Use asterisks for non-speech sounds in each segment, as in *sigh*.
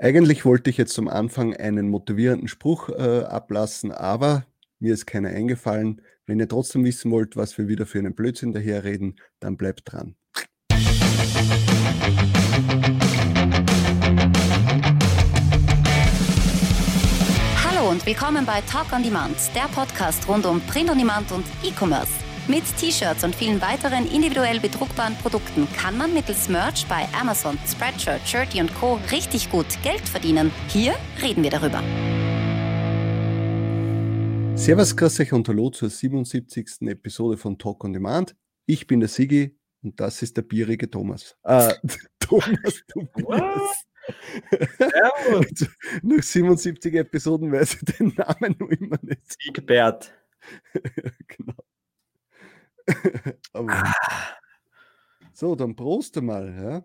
Eigentlich wollte ich jetzt zum Anfang einen motivierenden Spruch äh, ablassen, aber mir ist keiner eingefallen. Wenn ihr trotzdem wissen wollt, was wir wieder für einen Blödsinn daherreden, dann bleibt dran. Hallo und willkommen bei Talk on Demand, der Podcast rund um Print on Demand und E-Commerce. Mit T-Shirts und vielen weiteren individuell bedruckbaren Produkten kann man mittels Merch bei Amazon, Spreadshirt, Shirty und Co. richtig gut Geld verdienen. Hier reden wir darüber. Servus, grüß euch und hallo zur 77. Episode von Talk on Demand. Ich bin der Sigi und das ist der bierige Thomas. Äh, *laughs* Thomas, du bist. *laughs* Nach 77 Episoden weiß ich den Namen noch immer nicht. Siegbert. *laughs* genau. *laughs* Aber, so, dann Prost einmal. Ja.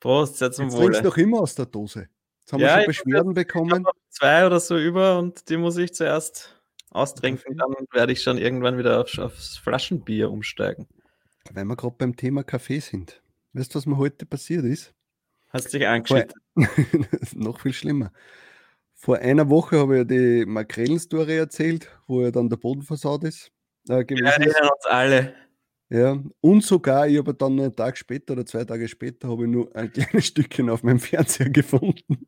Prost, sehr zum Jetzt Wohle. trinkst du noch immer aus der Dose. Jetzt haben Ja, wir schon Beschwerden bekommen. zwei oder so über und die muss ich zuerst austrinken. Dann werde ich schon irgendwann wieder auf, aufs Flaschenbier umsteigen. Weil wir gerade beim Thema Kaffee sind. Weißt du, was mir heute passiert ist? Hast dich angeschüttet? *laughs* noch viel schlimmer. Vor einer Woche habe ich ja die Makrelen-Story erzählt, wo ja dann der Boden versaut ist. Äh, gewesen Ja, ist. uns alle. Ja, und sogar, ich habe dann einen Tag später oder zwei Tage später habe ich nur ein *laughs* kleines Stückchen auf meinem Fernseher gefunden.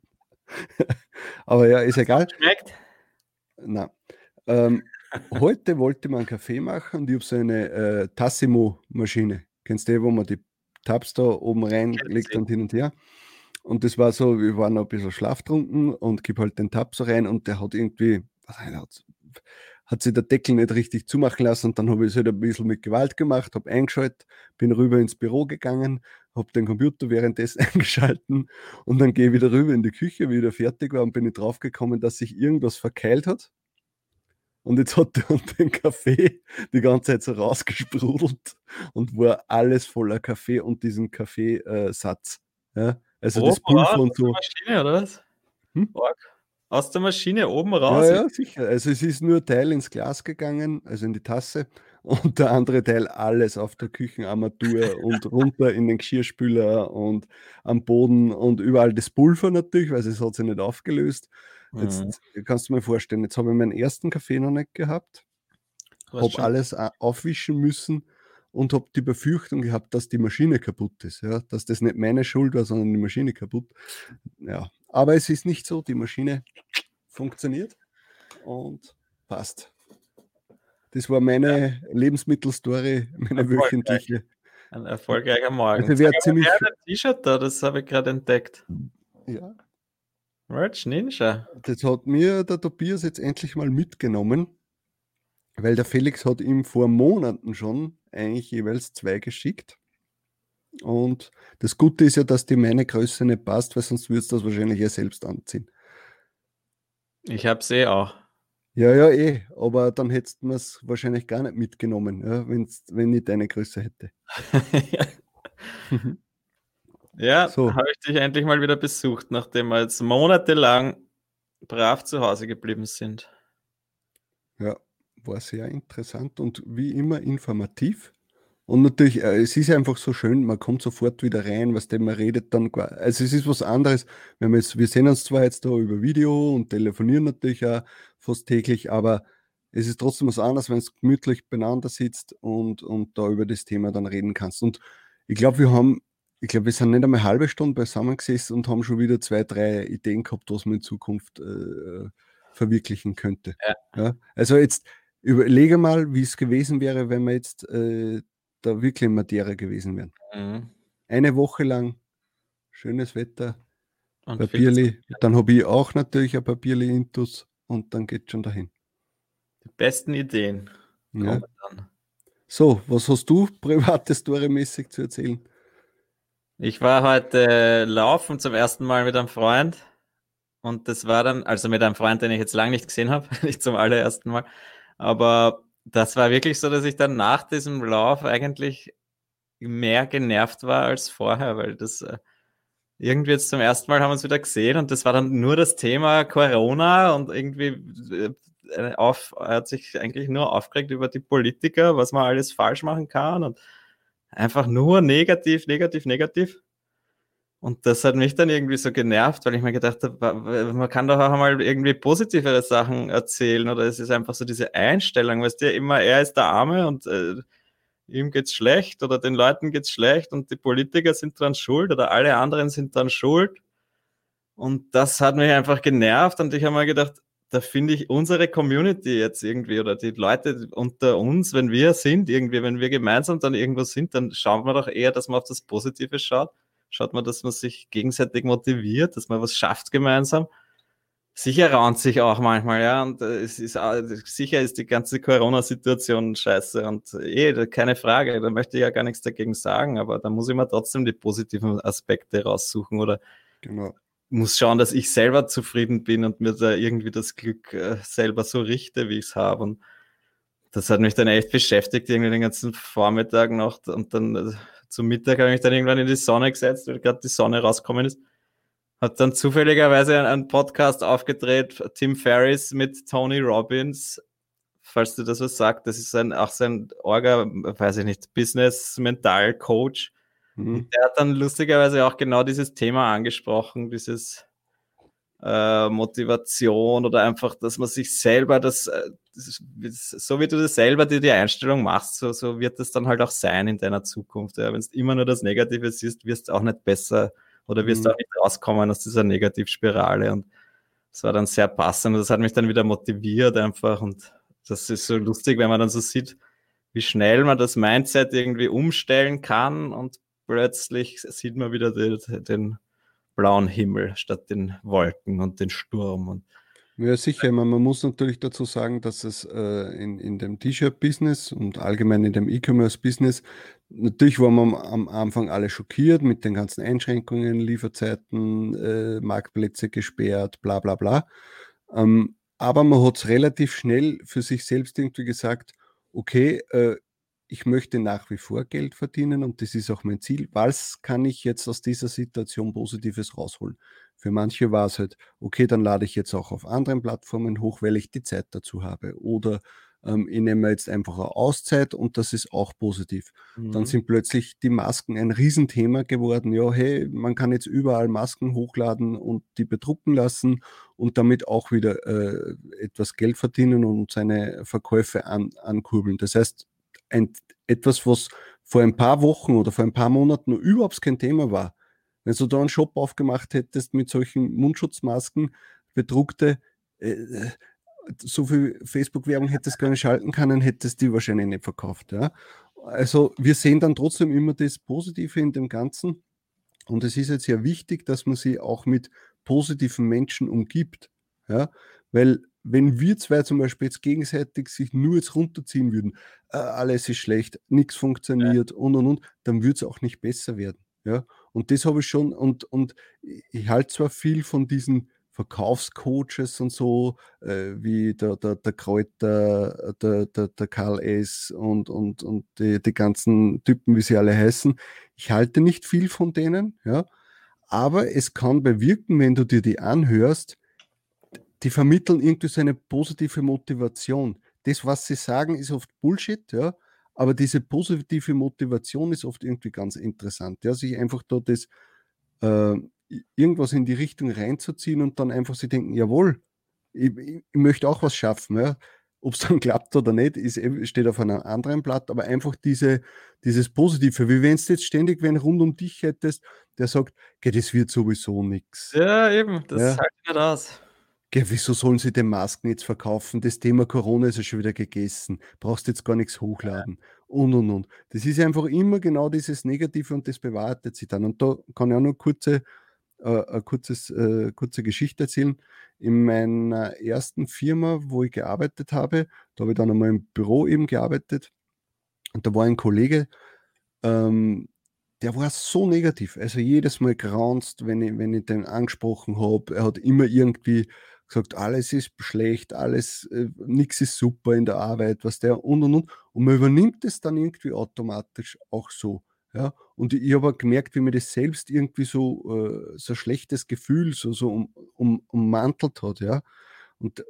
*laughs* Aber ja, ist egal. Schmeckt? Na, ähm, heute wollte man einen Kaffee machen und ich habe so eine äh, Tassimo-Maschine. Kennst du die, wo man die Tabs da oben reinlegt und hin und her? Und das war so, wir waren noch ein bisschen schlaftrunken und gib halt den Tab so rein und der hat irgendwie, was hat, hat sich der Deckel nicht richtig zumachen lassen und dann habe ich es halt ein bisschen mit Gewalt gemacht, habe eingeschaltet, bin rüber ins Büro gegangen, habe den Computer währenddessen *laughs* eingeschalten und dann gehe ich wieder rüber in die Küche, wie ich wieder fertig war und bin ich draufgekommen, dass sich irgendwas verkeilt hat. Und jetzt hat der den Kaffee die ganze Zeit so rausgesprudelt und war alles voller Kaffee und diesen Kaffeesatz. Ja? Also das Oben raus Pulver und aus der so. Maschine, oder was? Hm? Org. Aus der Maschine oben Ja, raus. ja, sicher. Also es ist nur Teil ins Glas gegangen, also in die Tasse, *laughs* und der andere Teil alles auf der Küchenarmatur und *laughs* runter in den Geschirrspüler und am Boden und überall das Pulver natürlich, weil es hat sich nicht aufgelöst. Jetzt Mhm. kannst du mir vorstellen, jetzt habe ich meinen ersten Kaffee noch nicht gehabt, habe alles a- aufwischen müssen und habe die Befürchtung gehabt, dass die Maschine kaputt ist, ja? dass das nicht meine Schuld war, sondern die Maschine kaputt. Ja, aber es ist nicht so, die Maschine funktioniert und passt. Das war meine Lebensmittelstory, meine wöchentliche. Ein erfolgreicher Morgen. Also wer ziemlich- ein T-Shirt da, das habe ich gerade entdeckt. Ja, Merch Ninja. das hat mir der Tobias jetzt endlich mal mitgenommen, weil der Felix hat ihm vor Monaten schon eigentlich jeweils zwei geschickt. Und das Gute ist ja, dass die meine Größe nicht passt, weil sonst würdest du das wahrscheinlich ja selbst anziehen. Ich habe sie auch. Ja, ja, eh, aber dann hättest du es wahrscheinlich gar nicht mitgenommen, ja, wenn's, wenn ich deine Größe hätte. *laughs* ja, So. habe ich dich endlich mal wieder besucht, nachdem wir jetzt monatelang brav zu Hause geblieben sind. Ja, war sehr interessant und wie immer informativ. Und natürlich, äh, es ist einfach so schön, man kommt sofort wieder rein, was denn man redet dann. Also es ist was anderes, wenn wir jetzt, wir sehen uns zwar jetzt da über Video und telefonieren natürlich auch fast täglich, aber es ist trotzdem was anderes, wenn es gemütlich beieinander sitzt und, und da über das Thema dann reden kannst. Und ich glaube, wir haben, ich glaube, wir sind nicht einmal eine halbe Stunde beisammen gesessen und haben schon wieder zwei, drei Ideen gehabt, was man in Zukunft äh, verwirklichen könnte. Ja. Ja? Also jetzt überlege mal, wie es gewesen wäre, wenn wir jetzt äh, da wirklich in Materie gewesen wären. Mhm. Eine Woche lang schönes Wetter, Und Papierli, dann habe ich auch natürlich ein Papierli intus und dann geht schon dahin. die besten Ideen Ja. So, was hast du *laughs* private Story-mäßig zu erzählen? Ich war heute laufen zum ersten Mal mit einem Freund. Und das war dann, also mit einem Freund, den ich jetzt lange nicht gesehen habe, *laughs* nicht zum allerersten Mal. Aber das war wirklich so, dass ich dann nach diesem Lauf eigentlich mehr genervt war als vorher, weil das äh, irgendwie jetzt zum ersten Mal haben wir uns wieder gesehen und das war dann nur das Thema Corona und irgendwie äh, auf, er hat sich eigentlich nur aufgeregt über die Politiker, was man alles falsch machen kann und einfach nur negativ, negativ, negativ. Und das hat mich dann irgendwie so genervt, weil ich mir gedacht habe, man kann doch auch mal irgendwie positivere Sachen erzählen oder es ist einfach so diese Einstellung, weißt du, immer er ist der Arme und äh, ihm geht's schlecht oder den Leuten geht's schlecht und die Politiker sind dran schuld oder alle anderen sind dran schuld. Und das hat mich einfach genervt und ich habe mir gedacht, da finde ich unsere Community jetzt irgendwie oder die Leute unter uns, wenn wir sind, irgendwie, wenn wir gemeinsam dann irgendwo sind, dann schauen wir doch eher, dass man auf das Positive schaut schaut man, dass man sich gegenseitig motiviert, dass man was schafft gemeinsam. Sicher raunt sich auch manchmal, ja, und äh, es ist sicher ist die ganze Corona-Situation scheiße und eh, keine Frage, da möchte ich ja gar nichts dagegen sagen, aber da muss ich mir trotzdem die positiven Aspekte raussuchen oder genau. muss schauen, dass ich selber zufrieden bin und mir da irgendwie das Glück äh, selber so richte, wie ich es habe. Und das hat mich dann echt beschäftigt, irgendwie den ganzen Vormittag noch und dann äh, zum Mittag habe ich mich dann irgendwann in die Sonne gesetzt, weil gerade die Sonne rausgekommen ist. Hat dann zufälligerweise einen Podcast aufgedreht, Tim Ferriss mit Tony Robbins. Falls du das was sagst, das ist ein, auch sein Orga, weiß ich nicht, Business-Mental-Coach. Mhm. Der hat dann lustigerweise auch genau dieses Thema angesprochen, dieses äh, Motivation oder einfach, dass man sich selber das, äh, das, so wie du das selber dir die Einstellung machst, so, so wird das dann halt auch sein in deiner Zukunft. Ja. Wenn du immer nur das Negative siehst, wirst du auch nicht besser oder wirst mhm. auch nicht rauskommen aus dieser Negativspirale. Und das war dann sehr passend. Das hat mich dann wieder motiviert einfach. Und das ist so lustig, wenn man dann so sieht, wie schnell man das Mindset irgendwie umstellen kann und plötzlich sieht man wieder den, den blauen Himmel statt den Wolken und den Sturm. Und ja, sicher. Man, man muss natürlich dazu sagen, dass es äh, in, in dem T-Shirt-Business und allgemein in dem E-Commerce-Business, natürlich waren wir am Anfang alle schockiert mit den ganzen Einschränkungen, Lieferzeiten, äh, Marktplätze gesperrt, bla bla bla. Ähm, aber man hat es relativ schnell für sich selbst irgendwie gesagt, okay, äh, ich möchte nach wie vor Geld verdienen und das ist auch mein Ziel. Was kann ich jetzt aus dieser Situation Positives rausholen? Für manche war es halt, okay, dann lade ich jetzt auch auf anderen Plattformen hoch, weil ich die Zeit dazu habe. Oder ähm, ich nehme jetzt einfach eine Auszeit und das ist auch positiv. Mhm. Dann sind plötzlich die Masken ein Riesenthema geworden. Ja, hey, man kann jetzt überall Masken hochladen und die bedrucken lassen und damit auch wieder äh, etwas Geld verdienen und seine Verkäufe an, ankurbeln. Das heißt, ein, etwas, was vor ein paar Wochen oder vor ein paar Monaten noch überhaupt kein Thema war. Wenn du da einen Shop aufgemacht hättest mit solchen Mundschutzmasken, bedruckte, äh, so viel Facebook-Werbung hättest gar nicht schalten können, hättest die wahrscheinlich nicht verkauft. Ja? Also wir sehen dann trotzdem immer das Positive in dem Ganzen. Und es ist jetzt sehr wichtig, dass man sich auch mit positiven Menschen umgibt. Ja? Weil wenn wir zwei zum Beispiel jetzt gegenseitig sich nur jetzt runterziehen würden, äh, alles ist schlecht, nichts funktioniert ja. und und und, dann würde es auch nicht besser werden. Ja? Und das habe ich schon, und, und ich halte zwar viel von diesen Verkaufscoaches und so, äh, wie der, der, der Kräuter, der, der, der Karl S. und, und, und die, die ganzen Typen, wie sie alle heißen. Ich halte nicht viel von denen, ja. Aber es kann bewirken, wenn du dir die anhörst, die vermitteln irgendwie so eine positive Motivation. Das, was sie sagen, ist oft Bullshit, ja, aber diese positive Motivation ist oft irgendwie ganz interessant, ja, sich einfach da das äh, irgendwas in die Richtung reinzuziehen und dann einfach sie denken, jawohl, ich, ich möchte auch was schaffen, ja. Ob es dann *laughs* klappt oder nicht, ist, steht auf einem anderen Blatt, aber einfach diese, dieses Positive, wie wenn es jetzt ständig wenn rund um dich hättest, der sagt, das wird sowieso nichts. Ja, eben, das ja. halt nicht aus. Ja, wieso sollen sie den Masken jetzt verkaufen? Das Thema Corona ist ja schon wieder gegessen. Brauchst jetzt gar nichts hochladen. Und, und, und. Das ist einfach immer genau dieses Negative und das bewahrheitet sich dann. Und da kann ich auch noch kurze, äh, eine kurzes, äh, kurze Geschichte erzählen. In meiner ersten Firma, wo ich gearbeitet habe, da habe ich dann einmal im Büro eben gearbeitet. Und da war ein Kollege, ähm, der war so negativ. Also jedes Mal graunzt, wenn ich, wenn ich den angesprochen habe. Er hat immer irgendwie gesagt, alles ist schlecht, alles, äh, nichts ist super in der Arbeit, was der und und und. Und man übernimmt es dann irgendwie automatisch auch so. Ja, und ich habe gemerkt, wie mir das selbst irgendwie so, äh, so ein schlechtes Gefühl so, so um, um, ummantelt hat, ja. Und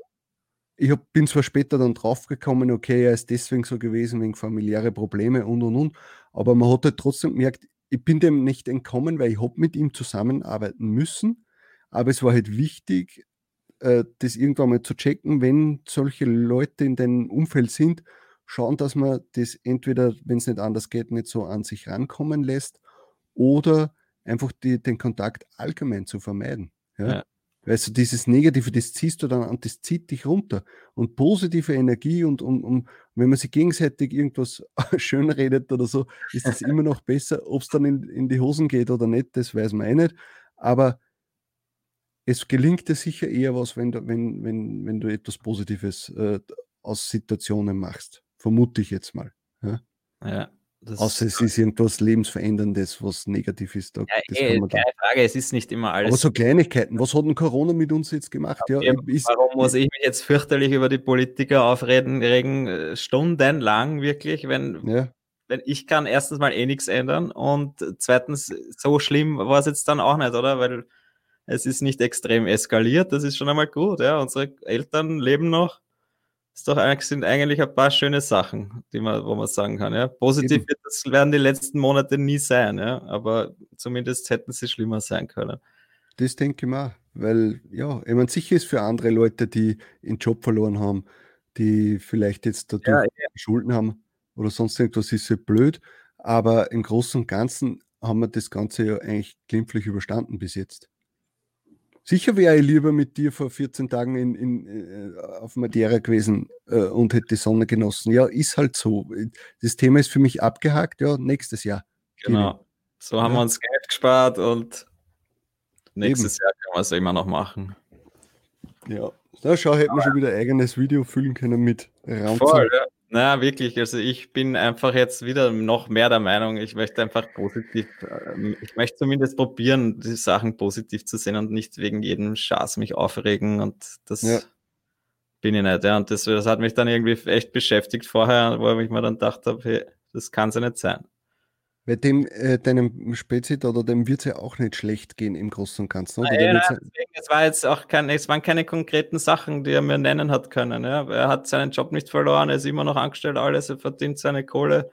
ich hab, bin zwar später dann draufgekommen, okay, er ist deswegen so gewesen, wegen familiäre Probleme und und und, aber man hat halt trotzdem gemerkt, ich bin dem nicht entkommen, weil ich habe mit ihm zusammenarbeiten müssen. Aber es war halt wichtig, äh, das irgendwann mal zu checken, wenn solche Leute in deinem Umfeld sind, schauen, dass man das entweder, wenn es nicht anders geht, nicht so an sich rankommen lässt oder einfach die, den Kontakt allgemein zu vermeiden. Ja? ja. Weißt du, dieses Negative, das ziehst du dann an, das zieht dich runter. Und positive Energie und, und, und wenn man sich gegenseitig irgendwas *laughs* schön redet oder so, ist es *laughs* immer noch besser. Ob es dann in, in die Hosen geht oder nicht, das weiß man eh nicht. Aber es gelingt dir sicher eher was, wenn du, wenn, wenn, wenn du etwas Positives äh, aus Situationen machst. Vermute ich jetzt mal. Ja. ja Außer es ist irgendwas Lebensveränderndes, was negativ ist. Da, ja, ey, eh, keine Frage, es ist nicht immer alles. Aber so Kleinigkeiten. Was hat denn Corona mit uns jetzt gemacht? Ja, ja ist, warum muss ich mich jetzt fürchterlich über die Politiker aufreden, regen, äh, stundenlang wirklich, wenn, ja. wenn ich kann erstens mal eh nichts ändern und zweitens, so schlimm war es jetzt dann auch nicht, oder? Weil es ist nicht extrem eskaliert, das ist schon einmal gut. Ja. Unsere Eltern leben noch ist doch sind eigentlich ein paar schöne Sachen, die man, wo man sagen kann. Ja. Positiv wird das werden die letzten Monate nie sein, ja. aber zumindest hätten sie schlimmer sein können. Das denke ich mal, weil ja, ich meine, sicher ist für andere Leute, die einen Job verloren haben, die vielleicht jetzt dadurch ja, ja. Schulden haben oder sonst irgendwas, ist ja blöd, aber im Großen und Ganzen haben wir das Ganze ja eigentlich glimpflich überstanden bis jetzt. Sicher wäre ich lieber mit dir vor 14 Tagen in, in, äh, auf Madeira gewesen äh, und hätte die Sonne genossen. Ja, ist halt so. Das Thema ist für mich abgehakt, ja, nächstes Jahr. Genau. So haben ja. wir uns Geld gespart und nächstes Eben. Jahr können wir es immer noch machen. Ja, da schau, hätten wir schon wieder ein eigenes Video füllen können mit Raumzeit. Voll, ja. Na, wirklich. Also ich bin einfach jetzt wieder noch mehr der Meinung, ich möchte einfach positiv, ähm, ich möchte zumindest probieren, die Sachen positiv zu sehen und nicht wegen jedem Schaß mich aufregen und das ja. bin ich nicht. Ja. Und das, das hat mich dann irgendwie echt beschäftigt vorher, wo ich mir dann gedacht habe, hey, das kann es ja nicht sein. Bei dem, äh, deinem Spezit oder dem wird es ja auch nicht schlecht gehen im Großen und Ganzen. Oder? Ja, deswegen, es war jetzt auch kein, es waren keine konkreten Sachen, die er mir nennen hat können. Ja. Er hat seinen Job nicht verloren, er ist immer noch angestellt, alles, er verdient seine Kohle.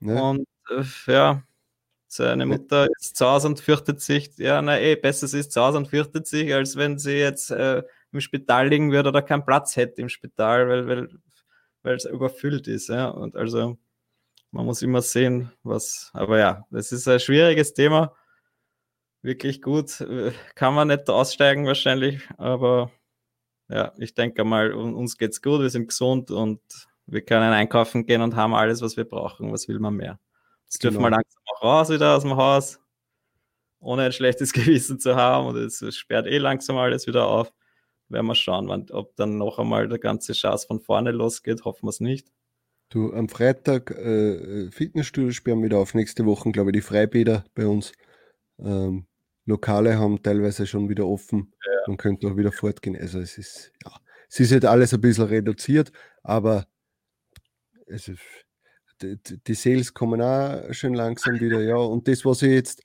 Ja. Und äh, ja, seine Mutter ist zu Hause und fürchtet sich. Ja, na eh, besser sie ist zu Hause und fürchtet sich, als wenn sie jetzt äh, im Spital liegen würde oder keinen Platz hätte im Spital, weil, weil, weil es überfüllt ist. Ja. Und also man muss immer sehen, was. Aber ja, das ist ein schwieriges Thema. Wirklich gut. Kann man nicht aussteigen wahrscheinlich, aber ja, ich denke mal, uns geht's gut, wir sind gesund und wir können einkaufen gehen und haben alles, was wir brauchen. Was will man mehr? Jetzt dürfen genau. wir langsam auch raus wieder aus dem Haus, ohne ein schlechtes *laughs* Gewissen zu haben. Und es sperrt eh langsam alles wieder auf. Werden wir schauen, wann, ob dann noch einmal der ganze Schatz von vorne losgeht. Hoffen wir es nicht. Du, am Freitag äh, Fitnessstudio sperren wieder auf. Nächste Woche, glaube ich, die Freibäder bei uns. Ähm, Lokale haben teilweise schon wieder offen. Ja. Man könnte auch wieder fortgehen. Also es ist, ja, es ist halt alles ein bisschen reduziert, aber es ist, die, die Sales kommen auch schön langsam wieder, ja. Und das, was ich jetzt,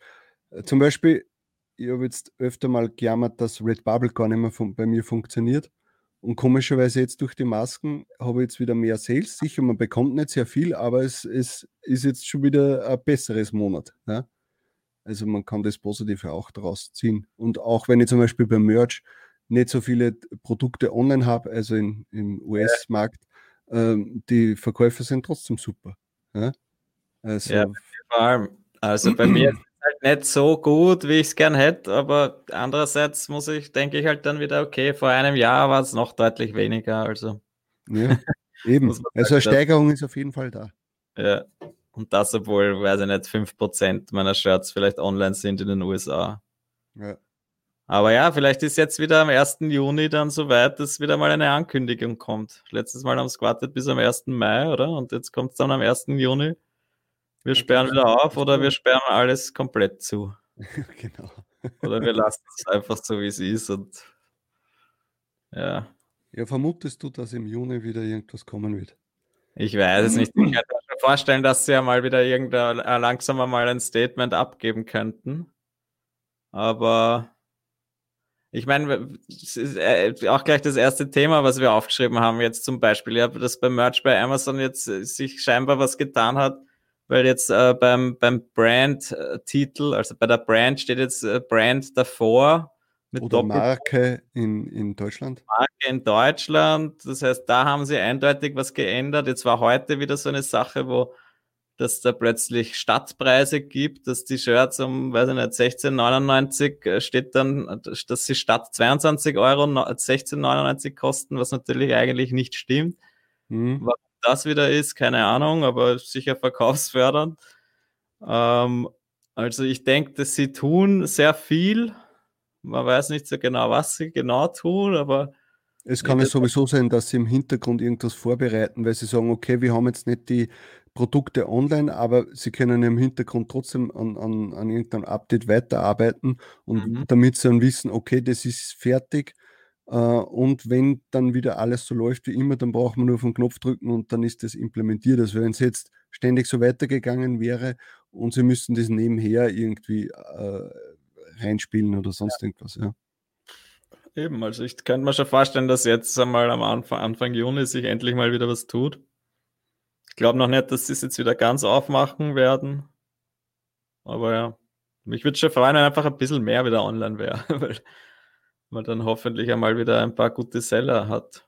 äh, zum Beispiel, ich habe jetzt öfter mal gejammert, dass Red Bubble gar nicht mehr von, bei mir funktioniert. Und komischerweise jetzt durch die Masken habe ich jetzt wieder mehr Sales. Sicher, man bekommt nicht sehr viel, aber es, es ist jetzt schon wieder ein besseres Monat. Ja? Also man kann das Positive auch daraus ziehen. Und auch wenn ich zum Beispiel beim Merch nicht so viele Produkte online habe, also in, im US-Markt, ähm, die Verkäufe sind trotzdem super. Ja? Also, ja, vor allem. Also bei mir *clears throat* halt nicht so gut, wie ich es gern hätte, aber andererseits muss ich, denke ich halt dann wieder, okay, vor einem Jahr war es noch deutlich weniger, also. Ja, *laughs* eben. also eine Steigerung ist auf jeden Fall da. Ja, und das, obwohl, weiß ich nicht, 5% meiner Shirts vielleicht online sind in den USA. Ja. Aber ja, vielleicht ist jetzt wieder am 1. Juni dann soweit, dass wieder mal eine Ankündigung kommt. Letztes Mal haben es gewartet bis am 1. Mai, oder? Und jetzt kommt es dann am 1. Juni. Wir sperren wieder auf oder wir sperren alles komplett zu. *laughs* genau. Oder wir lassen es einfach so, wie es ist und ja. Ja, vermutest du, dass im Juni wieder irgendwas kommen wird? Ich weiß es nicht. Ich *clears throat* kann mir vorstellen, dass sie ja mal wieder irgendein äh, langsam mal ein Statement abgeben könnten. Aber ich meine, äh, auch gleich das erste Thema, was wir aufgeschrieben haben, jetzt zum Beispiel, ja, dass beim Merch bei Amazon jetzt äh, sich scheinbar was getan hat, weil jetzt äh, beim, beim Brand-Titel, also bei der Brand steht jetzt äh, Brand davor. Mit Oder Marke in, in Deutschland. Marke in Deutschland. Das heißt, da haben sie eindeutig was geändert. Jetzt war heute wieder so eine Sache, wo dass da plötzlich Stadtpreise gibt, dass die Shirts um, weiß ich nicht, 16,99 äh, steht dann, dass sie statt 22 Euro 16,99 kosten, was natürlich eigentlich nicht stimmt. Mhm. Warum das wieder ist, keine Ahnung, aber sicher verkaufsfördernd. Ähm, also ich denke, dass sie tun sehr viel. Man weiß nicht so genau, was sie genau tun, aber es kann ja sowieso sein, dass sie im Hintergrund irgendwas vorbereiten, weil sie sagen, okay, wir haben jetzt nicht die Produkte online, aber sie können im Hintergrund trotzdem an, an, an irgendeinem Update weiterarbeiten und mhm. damit sie dann wissen, okay, das ist fertig. Äh, und wenn dann wieder alles so läuft wie immer, dann braucht man nur auf den Knopf drücken und dann ist das implementiert. Also wenn es jetzt ständig so weitergegangen wäre und sie müssten das nebenher irgendwie äh, reinspielen oder sonst ja. irgendwas, ja. Eben, also ich könnte mir schon vorstellen, dass jetzt einmal am Anfang, Anfang Juni sich endlich mal wieder was tut. Ich glaube noch nicht, dass sie es jetzt wieder ganz aufmachen werden. Aber ja, mich würde schon freuen, wenn einfach ein bisschen mehr wieder online wäre, *laughs* man dann hoffentlich einmal wieder ein paar gute Seller hat,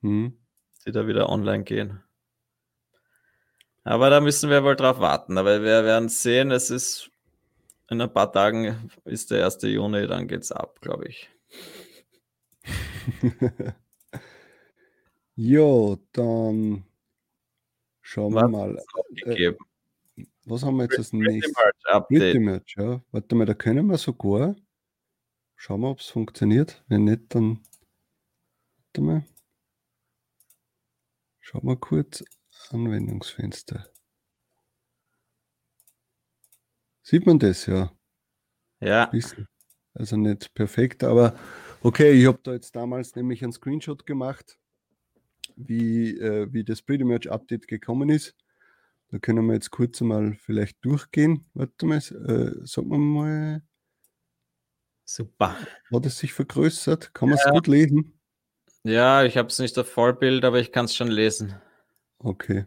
mhm. die da wieder online gehen. Aber da müssen wir wohl drauf warten. Aber wir werden sehen, es ist in ein paar Tagen ist der 1. Juni, dann geht's ab, glaube ich. *laughs* jo, dann Schauen wir mal. Äh, was haben wir jetzt als nächstes? Merch, ja. Warte mal, da können wir sogar. Schauen wir, ob es funktioniert. Wenn nicht, dann. Warte mal. Schauen wir kurz. Anwendungsfenster. Sieht man das, ja? Ja. Also nicht perfekt, aber okay, ich habe da jetzt damals nämlich einen Screenshot gemacht wie, äh, wie das Pretty Merch Update gekommen ist. Da können wir jetzt kurz mal vielleicht durchgehen. Warte mal, äh, sagen wir mal. Super. Hat es sich vergrößert? Kann man es ja. gut lesen? Ja, ich habe es nicht auf Vollbild, aber ich kann es schon lesen. Okay.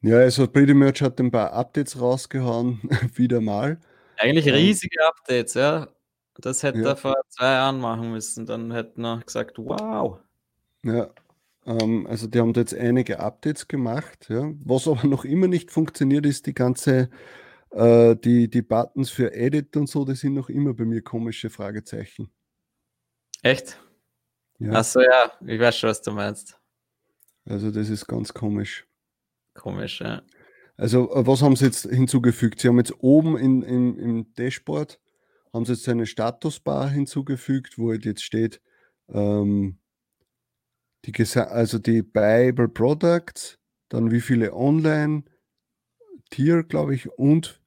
Ja, also Pretty Merch hat ein paar Updates rausgehauen, *laughs* wieder mal. Eigentlich ähm, riesige um, Updates, ja. Das hätte ja. er vor zwei Jahren machen müssen. Dann hätten wir gesagt, wow. Ja, ähm, also die haben da jetzt einige Updates gemacht. Ja. Was aber noch immer nicht funktioniert, ist die ganze, äh, die, die Buttons für Edit und so, das sind noch immer bei mir komische Fragezeichen. Echt? Ja. Achso, ja, ich weiß schon, was du meinst. Also das ist ganz komisch. Komisch, ja. Also äh, was haben sie jetzt hinzugefügt? Sie haben jetzt oben in, in, im Dashboard haben sie jetzt eine Statusbar hinzugefügt, wo halt jetzt steht, ähm, die, also die Bible Products, dann wie viele Online, Tier, glaube ich, und,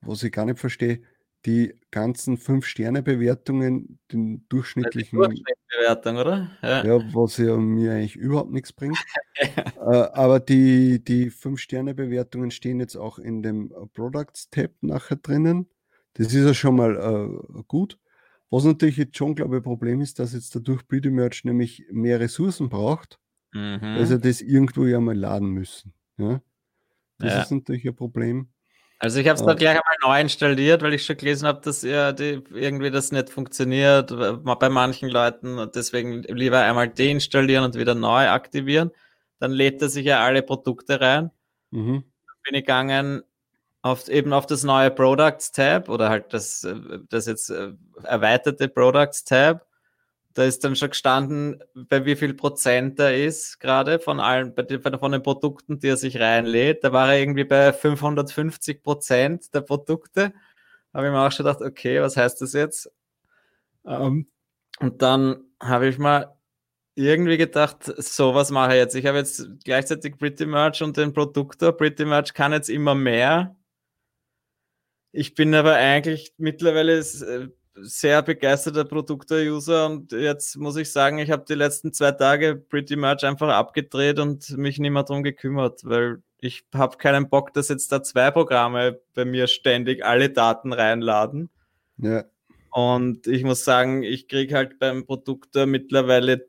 was ich gar nicht verstehe, die ganzen 5-Sterne-Bewertungen, den durchschnittlichen. Durchschnittsbewertung, oder? Ja. ja. was ja mir eigentlich überhaupt nichts bringt. *laughs* äh, aber die, die 5-Sterne-Bewertungen stehen jetzt auch in dem Products-Tab nachher drinnen. Das ist ja schon mal äh, gut. Was natürlich jetzt schon, glaube ich, ein Problem ist, dass jetzt dadurch Pretty Merch nämlich mehr Ressourcen braucht, mhm. dass er das irgendwo ja mal laden müssen. Ja? Das ja. ist natürlich ein Problem. Also ich habe es dann gleich einmal neu installiert, weil ich schon gelesen habe, dass ja die, irgendwie das nicht funktioniert bei manchen Leuten und deswegen lieber einmal deinstallieren und wieder neu aktivieren. Dann lädt er sich ja alle Produkte rein. Mhm. Dann bin ich gegangen, auf, eben auf das neue Products Tab oder halt das, äh, das jetzt äh, erweiterte Products Tab. Da ist dann schon gestanden, bei wie viel Prozent er ist, gerade von allen, bei den, von den Produkten, die er sich reinlädt. Da war er irgendwie bei 550 Prozent der Produkte. Habe ich mir auch schon gedacht, okay, was heißt das jetzt? Ähm, und dann habe ich mal irgendwie gedacht, so was mache ich jetzt. Ich habe jetzt gleichzeitig Pretty Merch und den Produktor. Pretty Merch kann jetzt immer mehr ich bin aber eigentlich mittlerweile äh, sehr begeisterter Produkte-User und jetzt muss ich sagen, ich habe die letzten zwei Tage pretty much einfach abgedreht und mich nicht mehr drum gekümmert, weil ich habe keinen Bock, dass jetzt da zwei Programme bei mir ständig alle Daten reinladen. Ja. Und ich muss sagen, ich kriege halt beim Produktor mittlerweile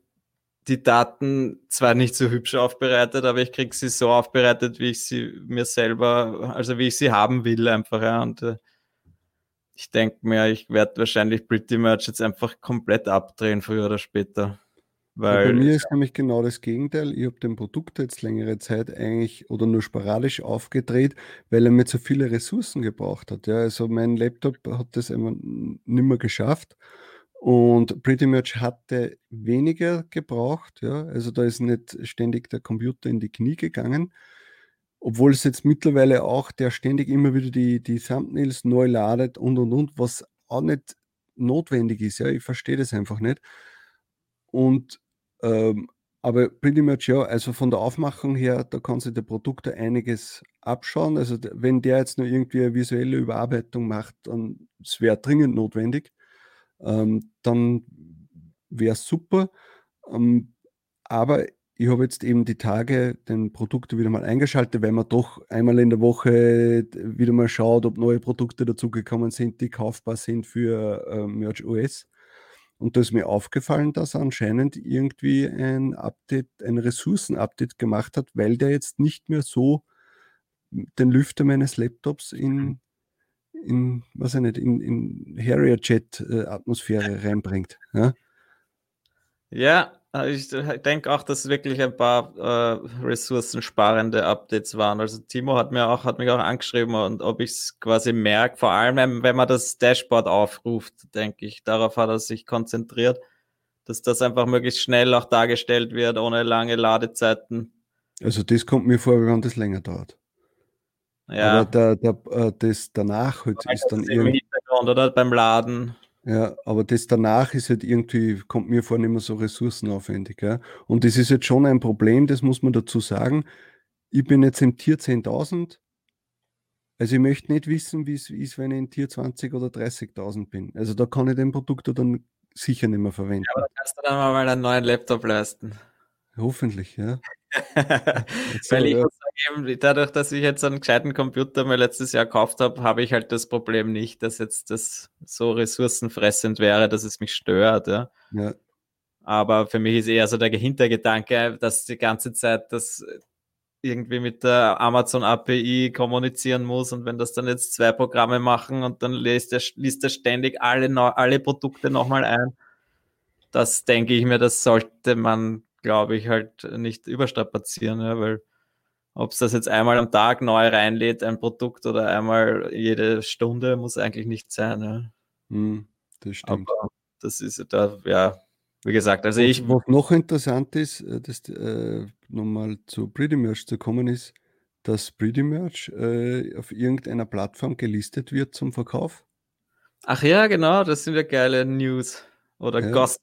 die Daten zwar nicht so hübsch aufbereitet, aber ich kriege sie so aufbereitet, wie ich sie mir selber, also wie ich sie haben will, einfach. Ja. Und äh, ich denke mir, ich werde wahrscheinlich Pretty Merch jetzt einfach komplett abdrehen, früher oder später. Weil, bei mir ist nämlich genau das Gegenteil. Ich habe den Produkt jetzt längere Zeit eigentlich oder nur sporadisch aufgedreht, weil er mir zu viele Ressourcen gebraucht hat. Ja, also mein Laptop hat das immer nicht mehr geschafft und Pretty Much hatte weniger gebraucht. Ja, also da ist nicht ständig der Computer in die Knie gegangen. Obwohl es jetzt mittlerweile auch, der ständig immer wieder die, die Thumbnails neu ladet und und und, was auch nicht notwendig ist. Ja, ich verstehe das einfach nicht. Und ähm, aber pretty much ja, also von der Aufmachung her, da kann sich der Produkte einiges abschauen. Also wenn der jetzt nur irgendwie eine visuelle Überarbeitung macht, dann es wäre dringend notwendig, ähm, dann wäre es super. Ähm, aber ich habe jetzt eben die Tage den Produkte wieder mal eingeschaltet, weil man doch einmal in der Woche wieder mal schaut, ob neue Produkte dazugekommen sind, die kaufbar sind für äh, Merch OS. Und da ist mir aufgefallen, dass er anscheinend irgendwie ein Update, ein Ressourcen-Update gemacht hat, weil der jetzt nicht mehr so den Lüfter meines Laptops in, in was ich nicht, in, in Harrier-Jet-Atmosphäre reinbringt. Ja? ja, äh, ich denke auch, dass wirklich ein paar äh, ressourcensparende Updates waren. Also Timo hat mir auch, hat mich auch angeschrieben und ob ich es quasi merke, vor allem wenn man das Dashboard aufruft, denke ich, darauf hat er sich konzentriert, dass das einfach möglichst schnell auch dargestellt wird, ohne lange Ladezeiten. Also das kommt mir vor, wenn das länger dauert. Ja. Aber der, der, äh, das danach halt ist dann irgendwie. Hintergrund, oder? Beim Laden. Ja, aber das danach ist halt irgendwie, kommt mir vor, nicht mehr so ressourcenaufwendig. Ja? Und das ist jetzt schon ein Problem, das muss man dazu sagen. Ich bin jetzt im Tier 10.000. Also ich möchte nicht wissen, wie es ist, wenn ich in Tier 20 oder 30.000 bin. Also da kann ich den Produkt dann sicher nicht mehr verwenden. Ja, aber da kannst du dann mal einen neuen Laptop leisten. Hoffentlich, ja. *laughs* Weil ich muss sagen, dadurch, dass ich jetzt einen gescheiten Computer mal letztes Jahr gekauft habe, habe ich halt das Problem nicht, dass jetzt das so ressourcenfressend wäre, dass es mich stört. Ja. ja. Aber für mich ist eher so der Hintergedanke, dass die ganze Zeit das irgendwie mit der Amazon API kommunizieren muss und wenn das dann jetzt zwei Programme machen und dann liest er, liest er ständig alle, alle Produkte nochmal ein, das denke ich mir, das sollte man glaube ich, halt nicht überstrapazieren, ja, weil ob es das jetzt einmal am Tag neu reinlädt, ein Produkt oder einmal jede Stunde, muss eigentlich nicht sein. Ja. Hm, das stimmt. Aber das ist da, ja, wie gesagt, also ich. Was noch interessant ist, äh, dass äh, nochmal zu Pretty Merch zu kommen ist, dass Pretty Merch äh, auf irgendeiner Plattform gelistet wird zum Verkauf. Ach ja, genau, das sind ja geile News oder ja. Gossip.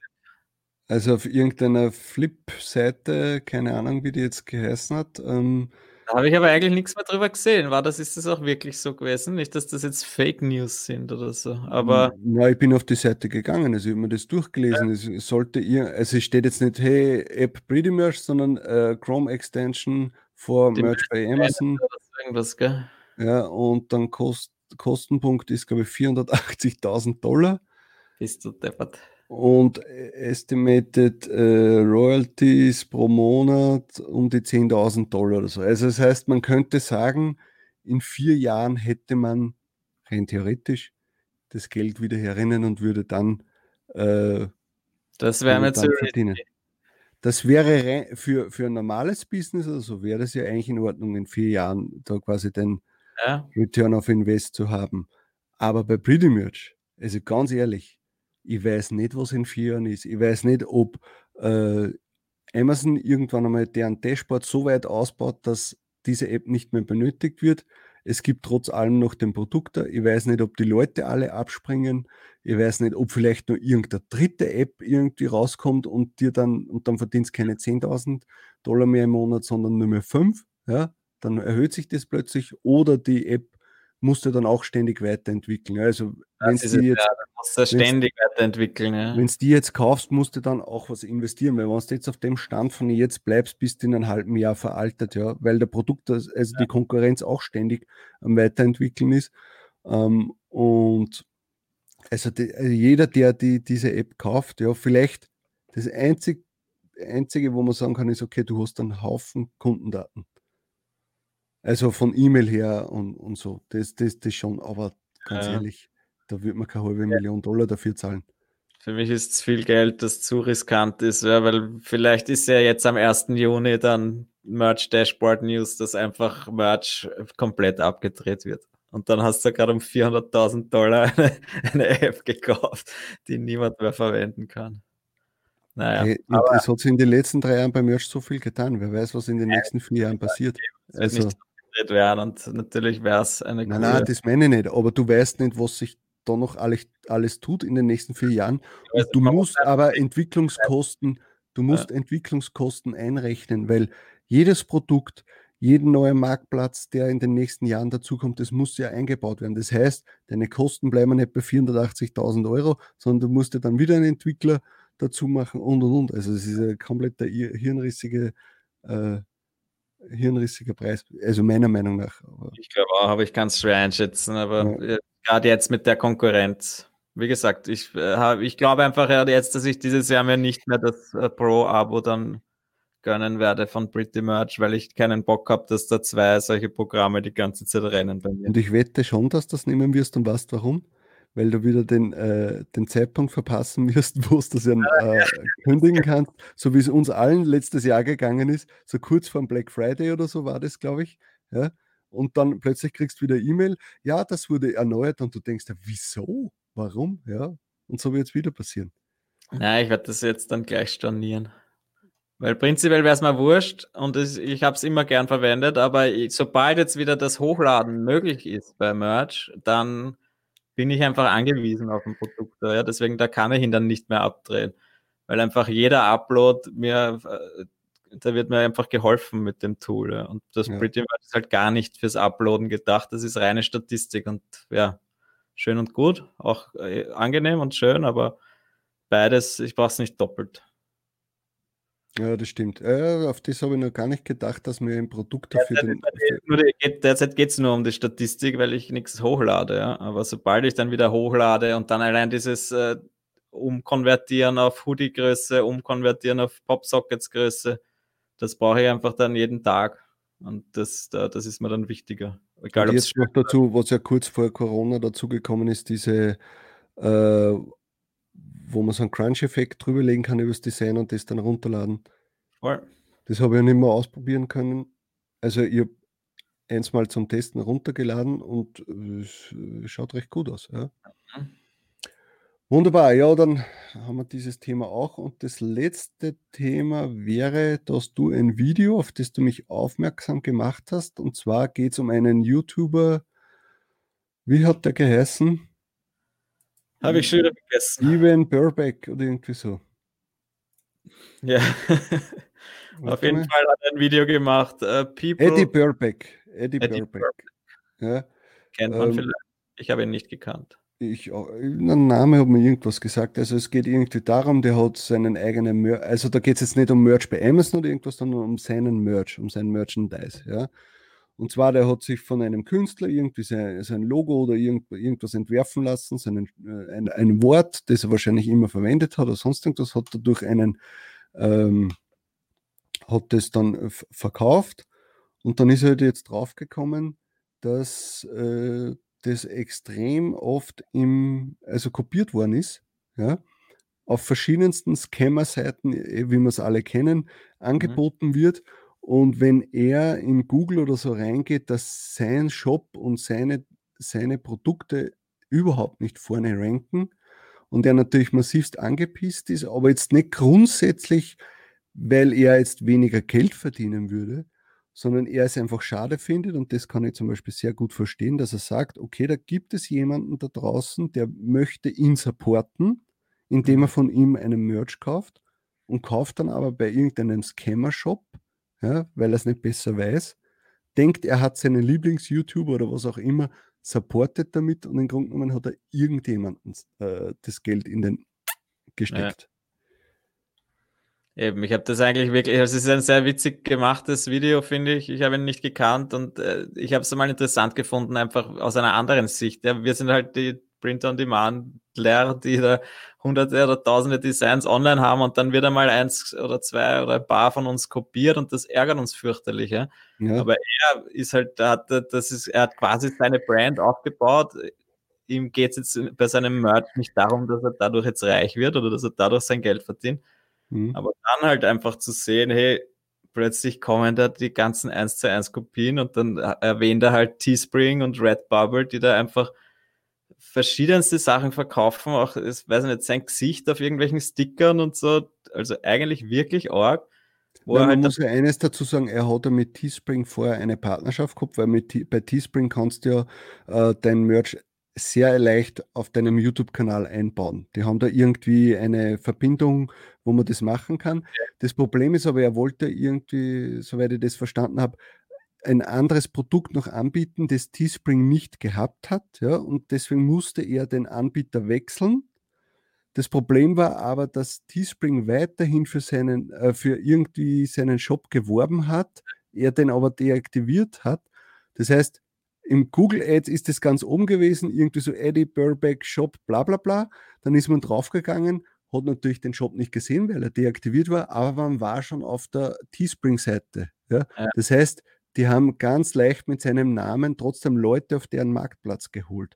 Also auf irgendeiner Flip-Seite, keine Ahnung, wie die jetzt geheißen hat. Ähm, da habe ich aber eigentlich nichts mehr drüber gesehen. War das, ist das auch wirklich so gewesen? Nicht, dass das jetzt Fake News sind oder so. Aber. Ja, ich bin auf die Seite gegangen, also ich habe mir das durchgelesen. Ja. Es sollte ihr, also es steht jetzt nicht, hey, App Pretty Merch, sondern äh, Chrome Extension for die Merch bei Amazon. Irgendwas, gell? Ja, und dann Kost, Kostenpunkt ist, glaube ich, 480.000 Dollar. Bist du deppert und estimated äh, Royalties pro Monat um die 10.000 Dollar oder so. Also das heißt, man könnte sagen, in vier Jahren hätte man rein theoretisch das Geld wieder herinnen und würde dann äh, das wäre mir zu verdienen. Das wäre für, für ein normales Business, also wäre das ja eigentlich in Ordnung, in vier Jahren da quasi den ja. Return of Invest zu haben. Aber bei Pretty Merch, also ganz ehrlich, ich weiß nicht, was in vier Jahren ist. Ich weiß nicht, ob äh, Amazon irgendwann einmal deren Dashboard so weit ausbaut, dass diese App nicht mehr benötigt wird. Es gibt trotz allem noch den Produkt da. Ich weiß nicht, ob die Leute alle abspringen. Ich weiß nicht, ob vielleicht nur irgendeine dritte App irgendwie rauskommt und dir dann, und dann verdienst keine 10.000 Dollar mehr im Monat, sondern nur mehr 5. Ja, dann erhöht sich das plötzlich. Oder die App musst du dann auch ständig weiterentwickeln. Also wenn es die jetzt, ja, ständig weiterentwickeln. Ja. Wenn es die jetzt kaufst, musst du dann auch was investieren, weil wenn du jetzt auf dem Stand von jetzt bleibst, bist du in einem halben Jahr veraltet, ja, weil der Produkt, also ja. die Konkurrenz auch ständig am Weiterentwickeln ist. Ähm, und also, die, also, jeder, der die, diese App kauft, ja, vielleicht das einzig, Einzige, wo man sagen kann, ist, okay, du hast einen Haufen Kundendaten. Also von E-Mail her und, und so. Das, das, das schon, aber ganz ja. ehrlich, da wird man keine halbe ja. Million Dollar dafür zahlen. Für mich ist es viel Geld, das zu riskant ist, ja, weil vielleicht ist ja jetzt am 1. Juni dann Merch Dashboard News, dass einfach Merch komplett abgedreht wird. Und dann hast du gerade um 400.000 Dollar eine, eine, App gekauft, die niemand mehr verwenden kann. Naja, hey, aber, es hat sich in den letzten drei Jahren bei Merch so viel getan. Wer weiß, was in den nächsten vier Jahren passiert. Also, werden und natürlich wäre es eine Nein, nein, das meine ich nicht. Aber du weißt nicht, was sich da noch alles, alles tut in den nächsten vier Jahren. Und du musst aber Entwicklungskosten, du musst ja. Entwicklungskosten einrechnen, weil jedes Produkt, jeden neuen Marktplatz, der in den nächsten Jahren dazukommt, das muss ja eingebaut werden. Das heißt, deine Kosten bleiben nicht bei 480.000 Euro, sondern du musst ja dann wieder einen Entwickler dazu machen und und und. Also es ist ein kompletter hirnrissige, äh, hirnrissiger Preis, also meiner Meinung nach. Aber ich glaube auch, aber ich kann es schwer einschätzen, aber ja. gerade jetzt mit der Konkurrenz. Wie gesagt, ich, äh, ich glaube einfach jetzt, dass ich dieses Jahr mir nicht mehr das äh, Pro-Abo dann gönnen werde von Pretty Merch, weil ich keinen Bock habe, dass da zwei solche Programme die ganze Zeit rennen bei mir. Und ich wette schon, dass du das nehmen wirst und weißt warum? Weil du wieder den, äh, den Zeitpunkt verpassen wirst, *laughs* wo du das ja, äh, kündigen kannst, so wie es uns allen letztes Jahr gegangen ist, so kurz vor Black Friday oder so war das, glaube ich. Ja? Und dann plötzlich kriegst du wieder E-Mail, ja, das wurde erneuert und du denkst, ja, wieso? Warum? Ja, und so wird es wieder passieren. Ja, ich werde das jetzt dann gleich stornieren. Weil prinzipiell wäre es mal wurscht und es, ich habe es immer gern verwendet, aber ich, sobald jetzt wieder das Hochladen möglich ist bei Merch, dann bin ich einfach angewiesen auf ein Produkt. Ja? Deswegen, da kann ich ihn dann nicht mehr abdrehen. Weil einfach jeder Upload mir, äh, da wird mir einfach geholfen mit dem Tool. Ja? Und das ja. Pretty Merch ist halt gar nicht fürs Uploaden gedacht. Das ist reine Statistik und ja, schön und gut, auch äh, angenehm und schön, aber beides, ich brauche es nicht doppelt. Ja, das stimmt. Äh, auf das habe ich noch gar nicht gedacht, dass mir ein Produkt dafür. Derzeit, den, derzeit geht es nur um die Statistik, weil ich nichts hochlade. Ja? Aber sobald ich dann wieder hochlade und dann allein dieses äh, Umkonvertieren auf Hoodie-Größe, Umkonvertieren auf Popsockets-Größe, das brauche ich einfach dann jeden Tag. Und das, das ist mir dann wichtiger. Egal, jetzt noch dazu, was ja kurz vor Corona dazugekommen ist, diese äh, wo man so einen Crunch-Effekt drüberlegen kann über das Design und das dann runterladen. Voll. Das habe ich ja nicht mehr ausprobieren können. Also ich habe eins mal zum Testen runtergeladen und es schaut recht gut aus. Ja. Mhm. Wunderbar, ja, dann haben wir dieses Thema auch. Und das letzte Thema wäre, dass du ein Video, auf das du mich aufmerksam gemacht hast, und zwar geht es um einen YouTuber, wie hat der geheißen? Habe ich schon wieder vergessen. Steven Burbeck oder irgendwie so. Ja. *laughs* Auf jeden Fall hat er ein Video gemacht. Uh, Eddie Burbeck. Eddie, Eddie Burbeck. Burbeck. Ja. Kennt man ähm, vielleicht. Ich habe ihn nicht gekannt. Ich, ein Name hat mir irgendwas gesagt. Also es geht irgendwie darum, der hat seinen eigenen Merch. Also da geht es jetzt nicht um Merch bei Amazon oder irgendwas, sondern um seinen Merch, um sein Merchandise. Ja. Und zwar, der hat sich von einem Künstler irgendwie sein, sein Logo oder irgend, irgendwas entwerfen lassen, seinen, äh, ein, ein, Wort, das er wahrscheinlich immer verwendet hat oder sonst irgendwas, hat er durch einen, ähm, hat das dann verkauft. Und dann ist er halt jetzt draufgekommen, dass äh, das extrem oft im, also kopiert worden ist, ja, auf verschiedensten Scammer-Seiten, eh, wie wir es alle kennen, mhm. angeboten mhm. wird und wenn er in Google oder so reingeht, dass sein Shop und seine, seine Produkte überhaupt nicht vorne ranken und er natürlich massivst angepisst ist, aber jetzt nicht grundsätzlich, weil er jetzt weniger Geld verdienen würde, sondern er es einfach schade findet und das kann ich zum Beispiel sehr gut verstehen, dass er sagt, okay, da gibt es jemanden da draußen, der möchte ihn supporten, indem er mhm. von ihm einen Merch kauft und kauft dann aber bei irgendeinem Scammer-Shop ja, weil er es nicht besser weiß, denkt, er hat seinen Lieblings-YouTuber oder was auch immer, supportet damit und im Grunde genommen hat er irgendjemanden äh, das Geld in den gesteckt. Ja. Eben, ich habe das eigentlich wirklich, also es ist ein sehr witzig gemachtes Video, finde ich. Ich habe ihn nicht gekannt und äh, ich habe es mal interessant gefunden, einfach aus einer anderen Sicht. Ja, wir sind halt die Print-on-Demand-Lehrer, die da hunderte oder tausende Designs online haben und dann wird einmal eins oder zwei oder ein paar von uns kopiert und das ärgert uns fürchterlich. Ja? ja. Aber er ist halt, er hat, das ist, er hat quasi seine Brand aufgebaut. Ihm geht es jetzt bei seinem Merch nicht darum, dass er dadurch jetzt reich wird oder dass er dadurch sein Geld verdient. Mhm. Aber dann halt einfach zu sehen, hey, plötzlich kommen da die ganzen 1 zu 1 Kopien und dann erwähnt er halt Teespring und Redbubble, die da einfach verschiedenste Sachen verkaufen, auch, ich weiß nicht, sein Gesicht auf irgendwelchen Stickern und so, also eigentlich wirklich arg. Wo man halt muss ja eines dazu sagen, er hat ja mit Teespring vorher eine Partnerschaft gehabt, weil mit, bei Teespring kannst du ja äh, dein Merch sehr leicht auf deinem YouTube-Kanal einbauen. Die haben da irgendwie eine Verbindung, wo man das machen kann. Das Problem ist aber, er wollte irgendwie, soweit ich das verstanden habe, ein anderes Produkt noch anbieten, das Teespring nicht gehabt hat. Ja, und deswegen musste er den Anbieter wechseln. Das Problem war aber, dass Teespring weiterhin für, seinen, äh, für irgendwie seinen Shop geworben hat, er den aber deaktiviert hat. Das heißt, im Google Ads ist das ganz oben gewesen, irgendwie so Eddie Burbeck Shop, bla bla bla. Dann ist man draufgegangen, hat natürlich den Shop nicht gesehen, weil er deaktiviert war, aber man war schon auf der Teespring-Seite. Ja? Das heißt, die haben ganz leicht mit seinem Namen trotzdem Leute auf deren Marktplatz geholt.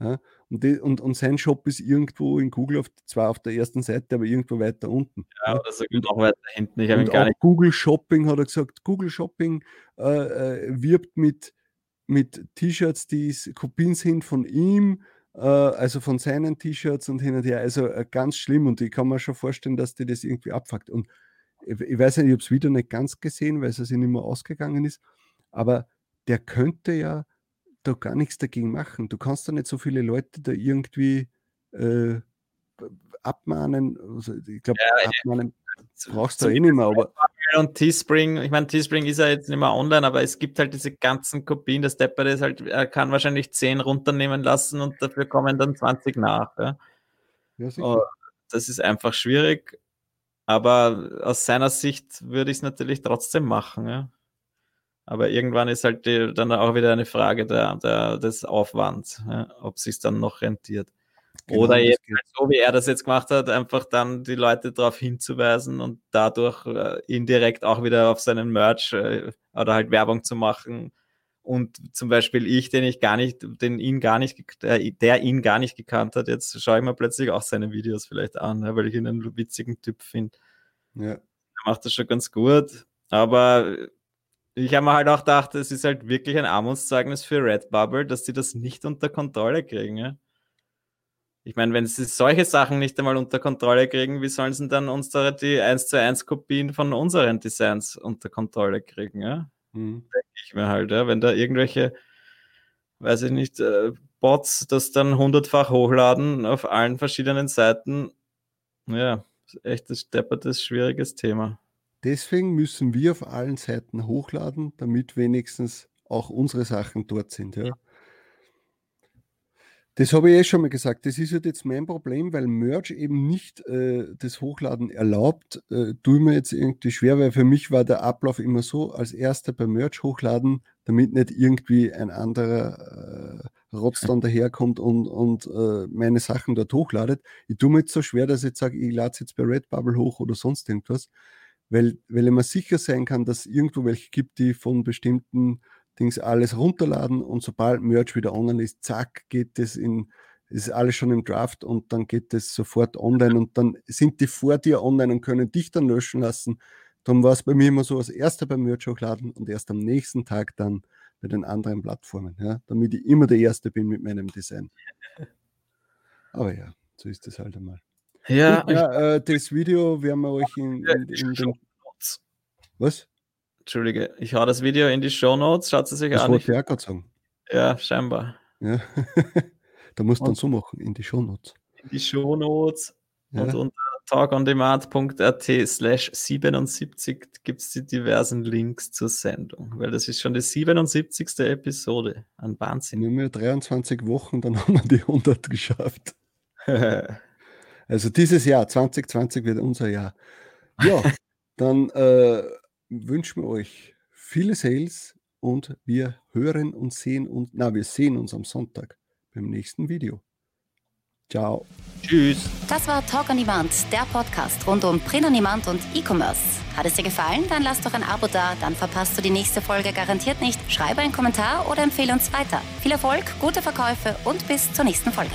Ja? Und, die, und, und, sein Shop ist irgendwo in Google, auf, zwar auf der ersten Seite, aber irgendwo weiter unten. Ja, oder so gut auch weiter hinten. Ich und gar nicht. Google Shopping hat er gesagt, Google Shopping äh, äh, wirbt mit mit T-Shirts, die Kopien sind von ihm, äh, also von seinen T-Shirts und hin und her. Also äh, ganz schlimm und ich kann mir schon vorstellen, dass die das irgendwie abfuckt. Und ich, ich weiß nicht, ich habe es wieder nicht ganz gesehen, weil es nicht mehr ausgegangen ist, aber der könnte ja da gar nichts dagegen machen. Du kannst da nicht so viele Leute da irgendwie äh, abmahnen. Also ich glaube, ja, abmahnen brauchst du eh nicht mehr, aber und Teespring, ich meine, Teespring ist ja jetzt nicht mehr online, aber es gibt halt diese ganzen Kopien. Der Stepper ist halt, er kann wahrscheinlich 10 runternehmen lassen und dafür kommen dann 20 nach. Ja. Ja, oh, das ist einfach schwierig, aber aus seiner Sicht würde ich es natürlich trotzdem machen. Ja. Aber irgendwann ist halt die, dann auch wieder eine Frage der, der des Aufwands, ja, ob es sich dann noch rentiert. Genau, Oder jetzt, so wie er das jetzt gemacht hat, einfach dann die Leute darauf hinzuweisen und dadurch äh, indirekt auch wieder auf seinen Merch äh, oder halt Werbung zu machen. Und zum Beispiel ich, den ich gar nicht, den ihn gar nicht, der, der ihn gar nicht gekannt hat, jetzt schaue ich mir plötzlich auch seine Videos vielleicht an, weil ich ihn einen witzigen Typ finde. Ja. Er macht das schon ganz gut. Aber ich habe mir halt auch gedacht, es ist halt wirklich ein Armutszeugnis für Redbubble, dass sie das nicht unter Kontrolle kriegen. Ja? Ich meine, wenn sie solche Sachen nicht einmal unter Kontrolle kriegen, wie sollen sie dann unsere die 1 zu 1 Kopien von unseren Designs unter Kontrolle kriegen? Ja? Mhm. Denke ich mir halt, ja. Wenn da irgendwelche, weiß ich nicht, äh, Bots das dann hundertfach hochladen auf allen verschiedenen Seiten, ja, echt ein steppertes, schwieriges Thema. Deswegen müssen wir auf allen Seiten hochladen, damit wenigstens auch unsere Sachen dort sind. Ja. Das habe ich eh schon mal gesagt. Das ist halt jetzt mein Problem, weil Merch eben nicht äh, das Hochladen erlaubt. Äh, tue mir jetzt irgendwie schwer, weil für mich war der Ablauf immer so, als erster beim Merch hochladen, damit nicht irgendwie ein anderer äh, Rotz dann daherkommt und, und äh, meine Sachen dort hochladet. Ich tue mir jetzt so schwer, dass ich sage, ich lade es jetzt bei Redbubble hoch oder sonst irgendwas, weil, weil ich mir sicher sein kann, dass es irgendwo welche gibt, die von bestimmten Dings alles runterladen und sobald Merch wieder online ist, zack, geht es in, ist alles schon im Draft und dann geht es sofort online und dann sind die vor dir online und können dich dann löschen lassen. Darum war es bei mir immer so, als erster beim Merch hochladen und erst am nächsten Tag dann bei den anderen Plattformen, ja, damit ich immer der Erste bin mit meinem Design. Aber ja, so ist es halt einmal. Ja, und, ja äh, das Video werden wir euch in, in, in den. Was? Entschuldige, ich hau das Video in die Show Notes, schaut es sich das an. Das wollte ich auch sagen. Ja, scheinbar. Ja. *laughs* da musst du dann so machen, in die Show Notes. In die Show Notes ja. und unter talkondemand.at slash 77 gibt es die diversen Links zur Sendung, weil das ist schon die 77. Episode. Ein Wahnsinn. Haben ja 23 Wochen, dann *laughs* haben wir die 100 geschafft. *laughs* also dieses Jahr, 2020 wird unser Jahr. Ja, dann äh, wünschen wir euch viele Sales und wir hören und sehen uns, na, wir sehen uns am Sonntag beim nächsten Video. Ciao. Tschüss. Das war Talk on Demand, der Podcast rund um Print on Demand und E-Commerce. Hat es dir gefallen? Dann lass doch ein Abo da, dann verpasst du die nächste Folge garantiert nicht. Schreibe einen Kommentar oder empfehle uns weiter. Viel Erfolg, gute Verkäufe und bis zur nächsten Folge.